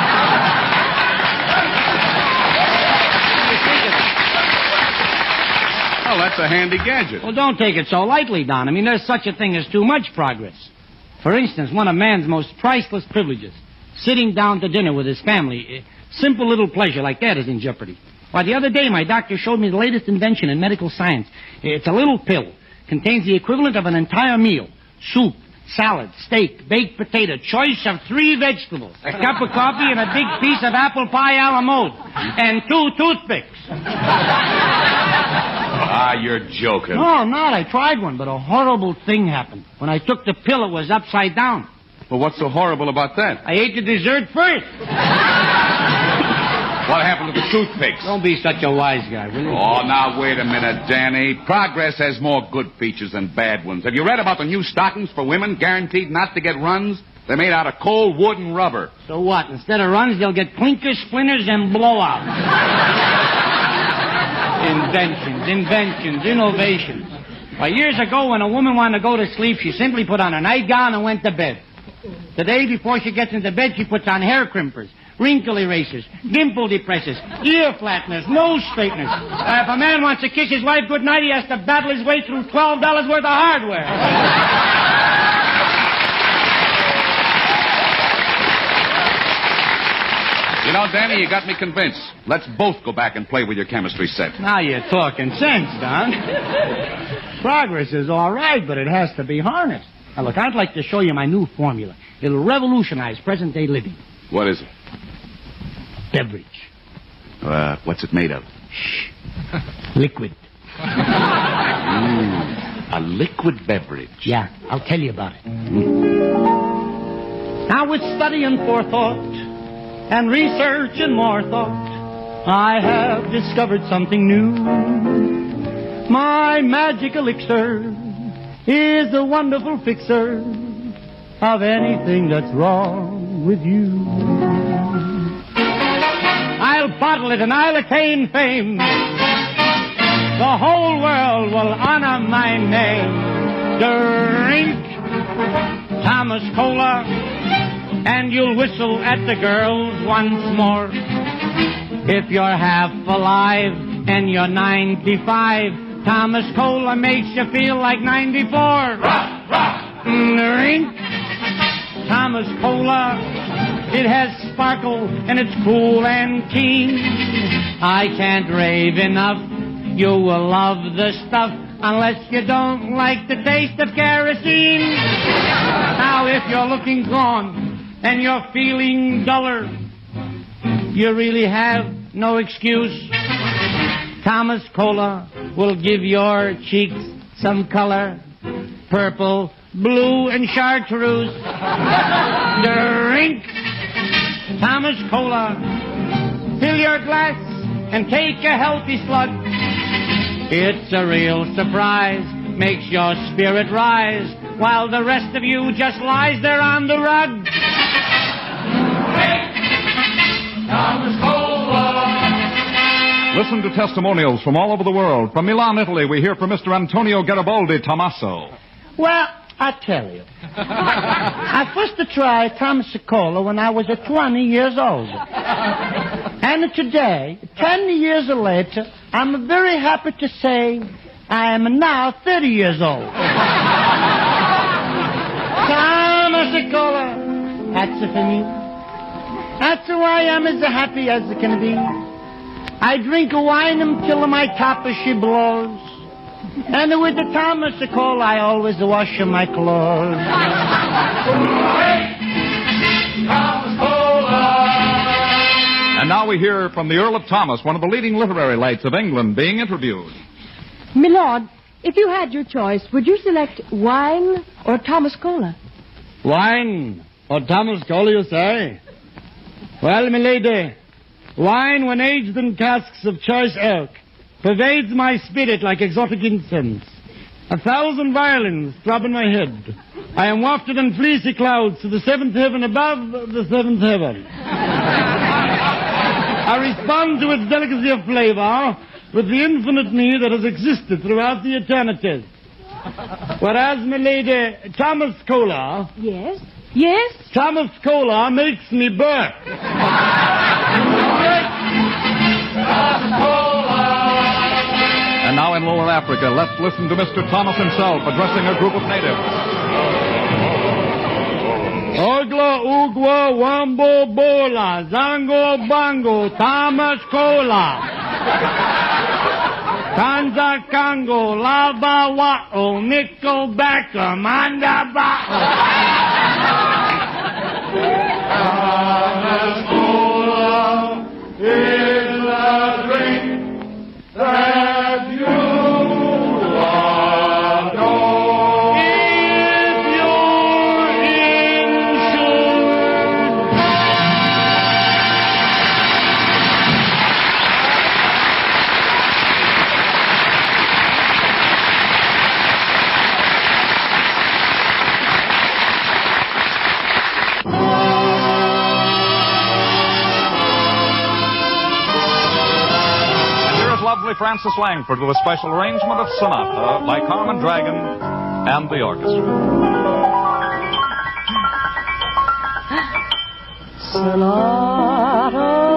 Well, that's a handy gadget. Well, don't take it so lightly, Don. I mean, there's such a thing as too much progress. For instance, one of man's most priceless privileges, sitting down to dinner with his family. Simple little pleasure like that is in jeopardy. Why, the other day, my doctor showed me the latest invention in medical science. It's a little pill. Contains the equivalent of an entire meal. Soup, salad, steak, baked potato, choice of three vegetables, a cup of coffee, and a big piece of apple pie a la mode. And two toothpicks. [laughs] Ah, you're joking. No, I'm not. I tried one, but a horrible thing happened. When I took the pill, it was upside down. Well, what's so horrible about that? I ate the dessert first. [laughs] What happened to the toothpicks? Don't be such a wise guy, will you? Oh, now, wait a minute, Danny. Progress has more good features than bad ones. Have you read about the new stockings for women guaranteed not to get runs? They're made out of cold wood and rubber. So what? Instead of runs, they'll get clinkers, splinters, and blowouts. [laughs] inventions, inventions, innovations. Why, years ago, when a woman wanted to go to sleep, she simply put on a nightgown and went to bed. The day before she gets into bed, she puts on hair crimpers, wrinkle erasers, dimple depressors, ear flatteners, nose straighteners. Uh, if a man wants to kiss his wife goodnight, he has to battle his way through $12 worth of hardware. [laughs] You know, Danny, you got me convinced. Let's both go back and play with your chemistry set. Now you're talking sense, Don. Progress is all right, but it has to be harnessed. Now, look, I'd like to show you my new formula. It'll revolutionize present day living. What is it? Beverage. Uh, what's it made of? Shh. [laughs] Liquid. Mm, a liquid beverage. Yeah, I'll tell you about it. Now, with study and forethought, and research and more thought, I have discovered something new. My magic elixir is the wonderful fixer of anything that's wrong with you. I'll bottle it and I'll attain fame. The whole world will honor my name. Drink Thomas Cola and you'll whistle at the girls once more. If you're half alive and you're 95, Thomas Cola makes you feel like 94. Rock, rock. Drink Thomas Cola. It has sparkle and it's cool and keen. I can't rave enough. You will love the stuff unless you don't like the taste of kerosene. Now, if you're looking gone, and you're feeling duller, you really have no excuse. Thomas Cola will give your cheeks some color. Purple, blue, and chartreuse. [laughs] Drink Thomas Cola. Fill your glass and take a healthy slug. It's a real surprise, makes your spirit rise, while the rest of you just lies there on the rug. Listen to testimonials from all over the world. From Milan, Italy, we hear from Mr. Antonio Garibaldi Tommaso. Well, I tell you. I first tried Thomas Cola when I was 20 years old. And today, 10 years later, I'm very happy to say I am now 30 years old. Thomas Cola, that's it for me. That's why I'm as happy as it can be. I drink a wine until my top as she blows. And with the Thomas Cola, I always wash my clothes. And now we hear from the Earl of Thomas, one of the leading literary lights of England, being interviewed. Milord, if you had your choice, would you select wine or Thomas Cola? Wine or Thomas Cola, you say? Well, milady, Wine, when aged in casks of choice oak, pervades my spirit like exotic incense. A thousand violins throb in my head. I am wafted in fleecy clouds to the seventh heaven above the seventh heaven. I respond to its delicacy of flavor with the infinite me that has existed throughout the eternities. Whereas, my lady, Thomas Cola. Yes? Yes? Thomas Cola makes me burp. And now in Lower Africa, let's listen to Mr. Thomas himself addressing a group of natives. Ogla Ugwa Wambo Bola Zango Bango Thomas Cola Kanza Kango Lava Wa'o Nickel Backer Manda Thomas is the drink Frances Langford with a special arrangement of Sonata by Carmen Dragon and the orchestra. Sonata,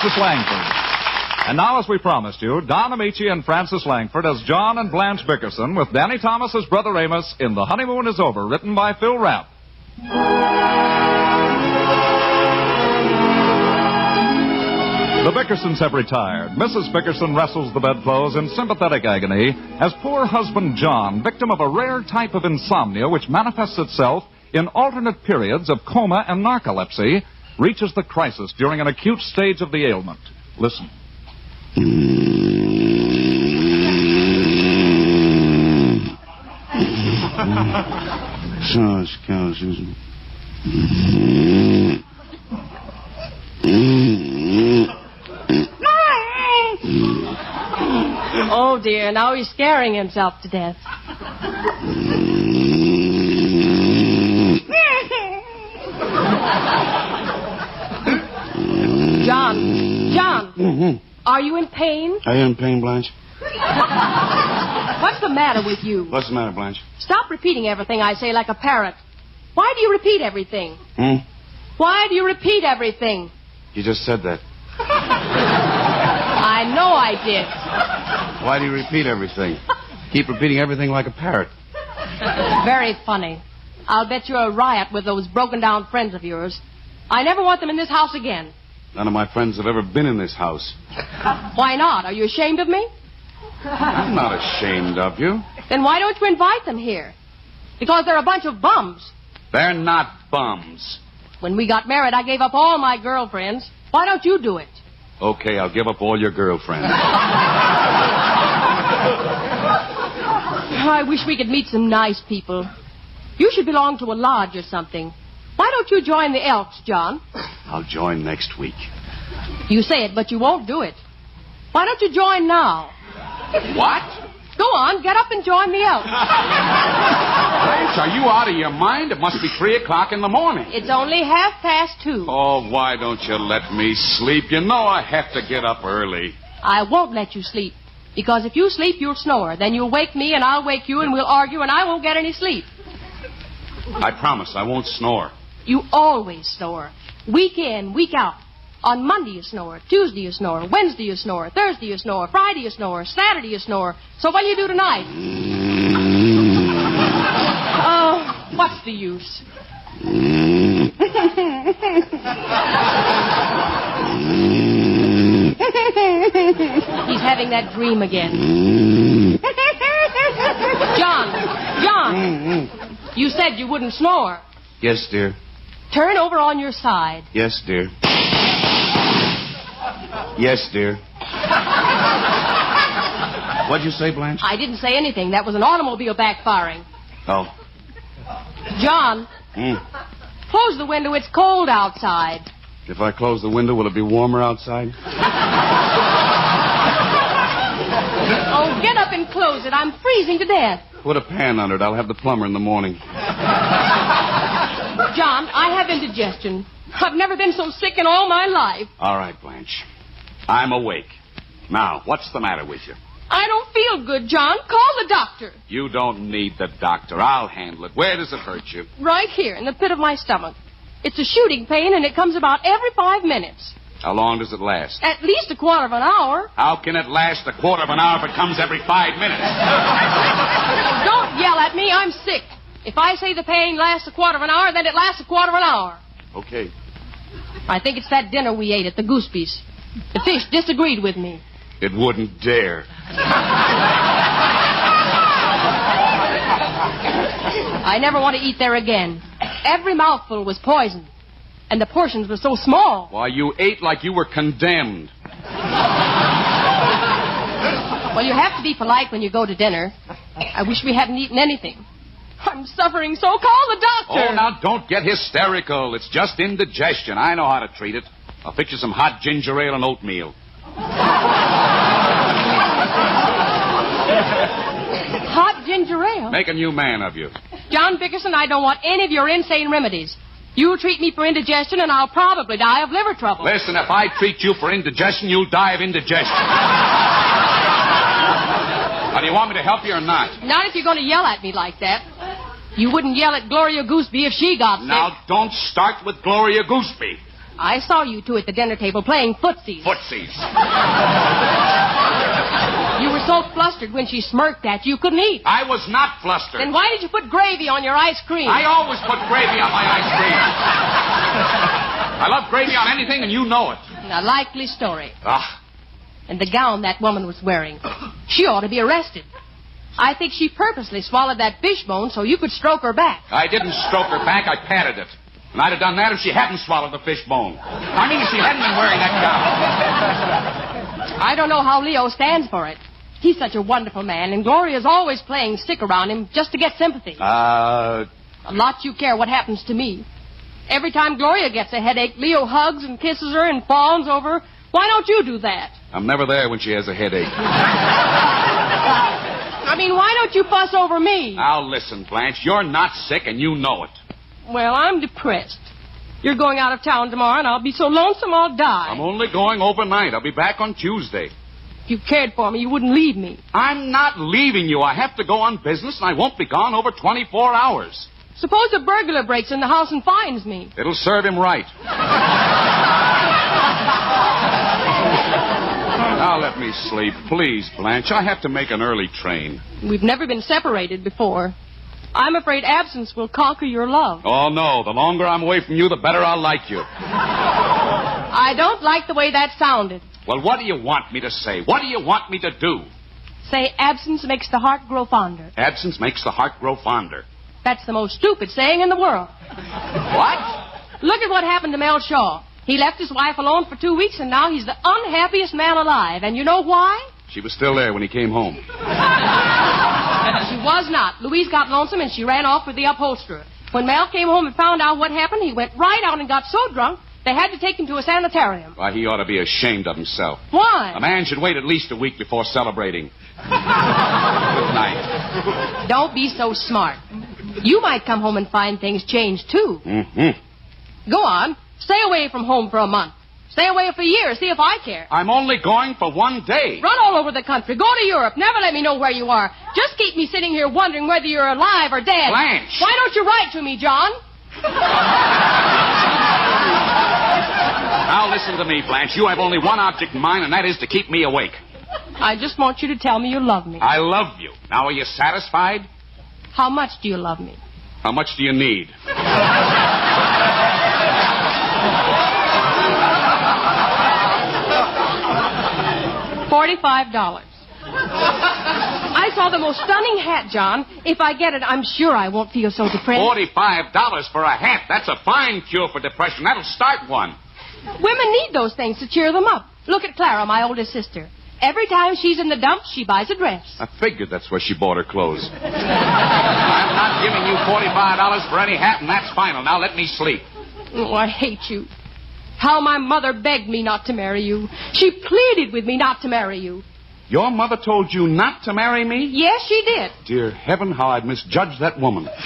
Frances Langford. And now, as we promised you, Don Ameche and Frances Langford as John and Blanche Bickerson with Danny Thomas as Brother Amos in The Honeymoon is Over, written by Phil Rapp. The Bickersons have retired. Mrs. Bickerson wrestles the bedclothes in sympathetic agony as poor husband John, victim of a rare type of insomnia which manifests itself in alternate periods of coma and narcolepsy, reaches the crisis during an acute stage of the ailment. Listen. Sauce, cow, Susan. Oh dear, now he's scaring himself to death. [laughs] John, John, Mhm. are you in pain? I am in pain, Blanche. What's the matter with you? What's the matter, Blanche? Stop repeating everything I say like a parrot. Why do you repeat everything? Hmm? Why do you repeat everything? You just said that. I know I did. Why do you repeat everything? Keep repeating everything like a parrot. Very funny. I'll bet you're a riot with those broken down friends of yours. I never want them in this house again. None of my friends have ever been in this house. [laughs] Why not? Are you ashamed of me? I'm not ashamed of you. Then why don't you invite them here? Because they're a bunch of bums. They're not bums. When we got married, I gave up all my girlfriends. Why don't you do it? Okay, I'll give up all your girlfriends. [laughs] I wish we could meet some nice people. You should belong to a lodge or something. Why don't you join the Elks, John? I'll join next week. You say it, but you won't do it. Why don't you join now? What? Go on, get up and join the Elks. Blanche, are you out of your mind? It must be three o'clock in the morning. It's only half past two. Oh, why don't you let me sleep? You know I have to get up early. I won't let you sleep. Because if you sleep, you'll snore. Then you'll wake me, and I'll wake you, and we'll argue, and I won't get any sleep. I promise I won't snore. You always snore. Week in, week out. On Monday you snore. Tuesday you snore. Wednesday you snore. Thursday you snore. Friday you snore. Saturday you snore. So what do you do tonight? Oh, what's the use? He's having that dream again. John, John, you said you wouldn't snore. Yes, dear. Turn over on your side. Yes, dear. Yes, dear. What'd you say, Blanche? I didn't say anything. That was an automobile backfiring. Oh. John, Hmm. close the window. It's cold outside. If I close the window, will it be warmer outside? Oh, get up and close it. I'm freezing to death. Put a pan under it. I'll have the plumber in the morning. John, I have indigestion. I've never been so sick in all my life. All right, Blanche. I'm awake. Now, what's the matter with you? I don't feel good, John. Call the doctor. You don't need the doctor. I'll handle it. Where does it hurt you? Right here in the pit of my stomach. It's a shooting pain, and it comes about every five minutes. How long does it last? At least a quarter of an hour. How can it last a quarter of an hour if it comes every five minutes? [laughs] Don't yell at me. I'm sick. If I say the pain lasts a quarter of an hour, then it lasts a quarter of an hour. Okay. I think it's that dinner we ate at the Gooseby's. The fish disagreed with me. It wouldn't dare. I never want to eat there again. Every mouthful was poison. And the portions were so small. Why, you ate like you were condemned. Well, you have to be polite when you go to dinner. I wish we hadn't eaten anything. I'm suffering so. Call the doctor. Oh, now don't get hysterical. It's just indigestion. I know how to treat it. I'll fix you some hot ginger ale and oatmeal. [laughs] Hot ginger ale. Make a new man of you. John Bickerson, I don't want any of your insane remedies. You'll treat me for indigestion, and I'll probably die of liver trouble. Listen, if I treat you for indigestion, you'll die of indigestion. [laughs] now, do you want me to help you or not? Not if you're going to yell at me like that. You wouldn't yell at Gloria Gooseby if she got sick. Now, don't start with Gloria Gooseby. I saw you two at the dinner table playing footsies. Footsies. You were so flustered when she smirked at you, you couldn't eat. I was not flustered. Then why did you put gravy on your ice cream? I always put gravy on my ice cream. I love gravy on anything, and you know it. A likely story. Ah, And the gown that woman was wearing. She ought to be arrested. I think she purposely swallowed that fishbone so you could stroke her back. I didn't stroke her back, I patted it. And I'd have done that if she hadn't swallowed the fishbone. I mean, if she hadn't been wearing that gown. [laughs] I don't know how Leo stands for it. He's such a wonderful man, and Gloria's always playing stick around him just to get sympathy. Uh, A lot you care what happens to me. Every time Gloria gets a headache, Leo hugs and kisses her and fawns over her. Why don't you do that? I'm never there when she has a headache. [laughs] I mean, why don't you fuss over me? Now, listen, Blanche, you're not sick, and you know it. Well, I'm depressed. You're going out of town tomorrow, and I'll be so lonesome I'll die. I'm only going overnight. I'll be back on Tuesday. If you cared for me, you wouldn't leave me. I'm not leaving you. I have to go on business, and I won't be gone over 24 hours. Suppose a burglar breaks in the house and finds me. It'll serve him right. [laughs] now let me sleep, please, Blanche. I have to make an early train. We've never been separated before. I'm afraid absence will conquer your love. Oh, no. The longer I'm away from you, the better I'll like you. [laughs] I don't like the way that sounded. Well, what do you want me to say? What do you want me to do? Say absence makes the heart grow fonder. Absence makes the heart grow fonder. That's the most stupid saying in the world. What? Look at what happened to Mel Shaw. He left his wife alone for two weeks, and now he's the unhappiest man alive. And you know why? She was still there when he came home. [laughs] she was not. Louise got lonesome and she ran off with the upholsterer. When Mel came home and found out what happened, he went right out and got so drunk they had to take him to a sanitarium. Why, he ought to be ashamed of himself. Why? A man should wait at least a week before celebrating. [laughs] Good night. Don't be so smart. You might come home and find things changed, too. Mm-hmm. Go on. Stay away from home for a month. Stay away for a year. See if I care. I'm only going for one day. Run all over the country. Go to Europe. Never let me know where you are. Just keep me sitting here wondering whether you're alive or dead. Blanche. Why don't you write to me, John? Now listen to me, Blanche. You have only one object in mind, and that is to keep me awake. I just want you to tell me you love me. I love you. Now, are you satisfied? How much do you love me? How much do you need? [laughs] Forty-five dollars. I saw the most stunning hat, John. If I get it, I'm sure I won't feel so depressed. Forty-five dollars for a hat. That's a fine cure for depression. That'll start one. Women need those things to cheer them up. Look at Clara, my oldest sister. Every time she's in the dumps, she buys a dress. I figured that's where she bought her clothes. I'm not giving you forty-five dollars for any hat, and that's final. Now let me sleep. Oh, I hate you. How my mother begged me not to marry you. She pleaded with me not to marry you. Your mother told you not to marry me? Yes, she did. Dear heaven, how I've misjudged that woman. [laughs]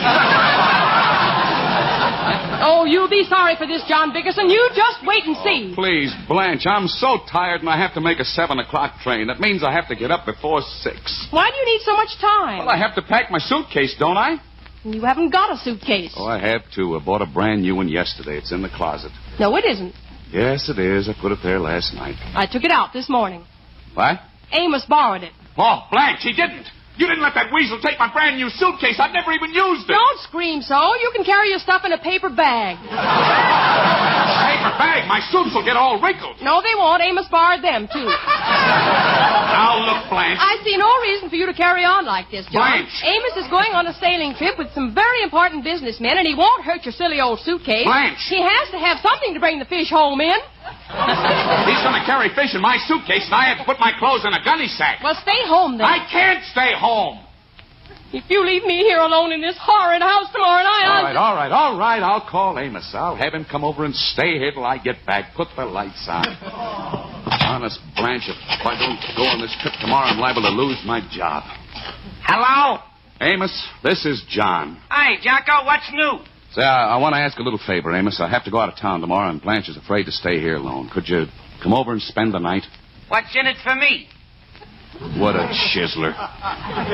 Oh, you'll be sorry for this, John Bickerson. You just wait and see. Oh, please, Blanche, I'm so tired and I have to make a seven o'clock train. That means I have to get up before six. Why do you need so much time? Well, I have to pack my suitcase, don't I? You haven't got a suitcase. Oh, I have too. I bought a brand new one yesterday. It's in the closet. No, it isn't. Yes, it is. I put it there last night. I took it out this morning. What? Amos borrowed it. Oh, Blanche, he didn't. You didn't let that weasel take my brand new suitcase. I've never even used it. Don't scream so. You can carry your stuff in a paper bag. Paper bag. My suits will get all wrinkled. No, they won't. Amos borrowed them, too. Now look, Blanche. I see no reason for you to carry on like this, John. Blanche. Amos is going on a sailing trip with some very important businessmen, and he won't hurt your silly old suitcase. Blanche. He has to have something to bring the fish home in. He's going to carry fish in my suitcase, and I have to put my clothes in a gunny sack. Well, stay home then. I can't stay home. If you leave me here alone in this horrid house tomorrow night, All I'll... right, all right, all right. I'll call Amos. I'll have him come over and stay here till I get back. Put the lights on. Honest, Blanche, if I don't go on this trip tomorrow, I'm liable to lose my job. Hello? Amos, this is John. Hi, Jocko, what's new? Say, I, I want to ask a little favor, Amos. I have to go out of town tomorrow, and Blanche is afraid to stay here alone. Could you come over and spend the night? What's in it for me? What a chiseler.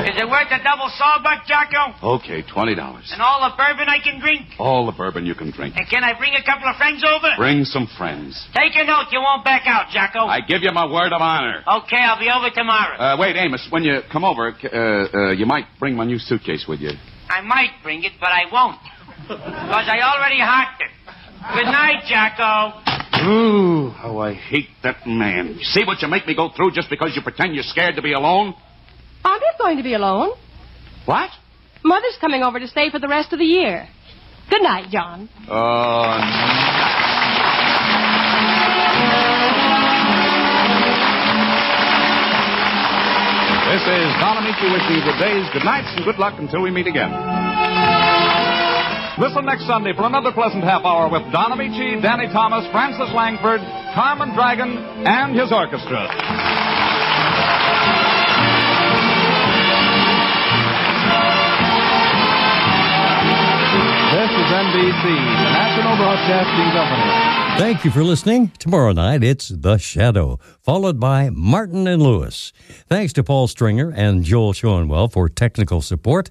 Is it worth a double sawbuck, Jocko? Okay, $20. And all the bourbon I can drink? All the bourbon you can drink. And can I bring a couple of friends over? Bring some friends. Take a note, you won't back out, Jocko. I give you my word of honor. Okay, I'll be over tomorrow. Uh, wait, Amos, when you come over, uh, uh, you might bring my new suitcase with you. I might bring it, but I won't. Because I already hocked it. Good night, Jocko. Ooh, how I hate that man. You see what you make me go through just because you pretend you're scared to be alone? I'm not going to be alone. What? Mother's coming over to stay for the rest of the year. Good night, John. Oh, This is Don Ameche wishing you good days, good nights, and good luck until we meet again. Listen next Sunday for another pleasant half hour with Don Ameche, Danny Thomas, Frances Langford, Carmen Dragon, and his orchestra. This is NBC, the National Broadcasting Company. Thank you for listening. Tomorrow night, it's The Shadow, followed by Martin and Lewis. Thanks to Paul Stringer and Joel Schoenwell for technical support.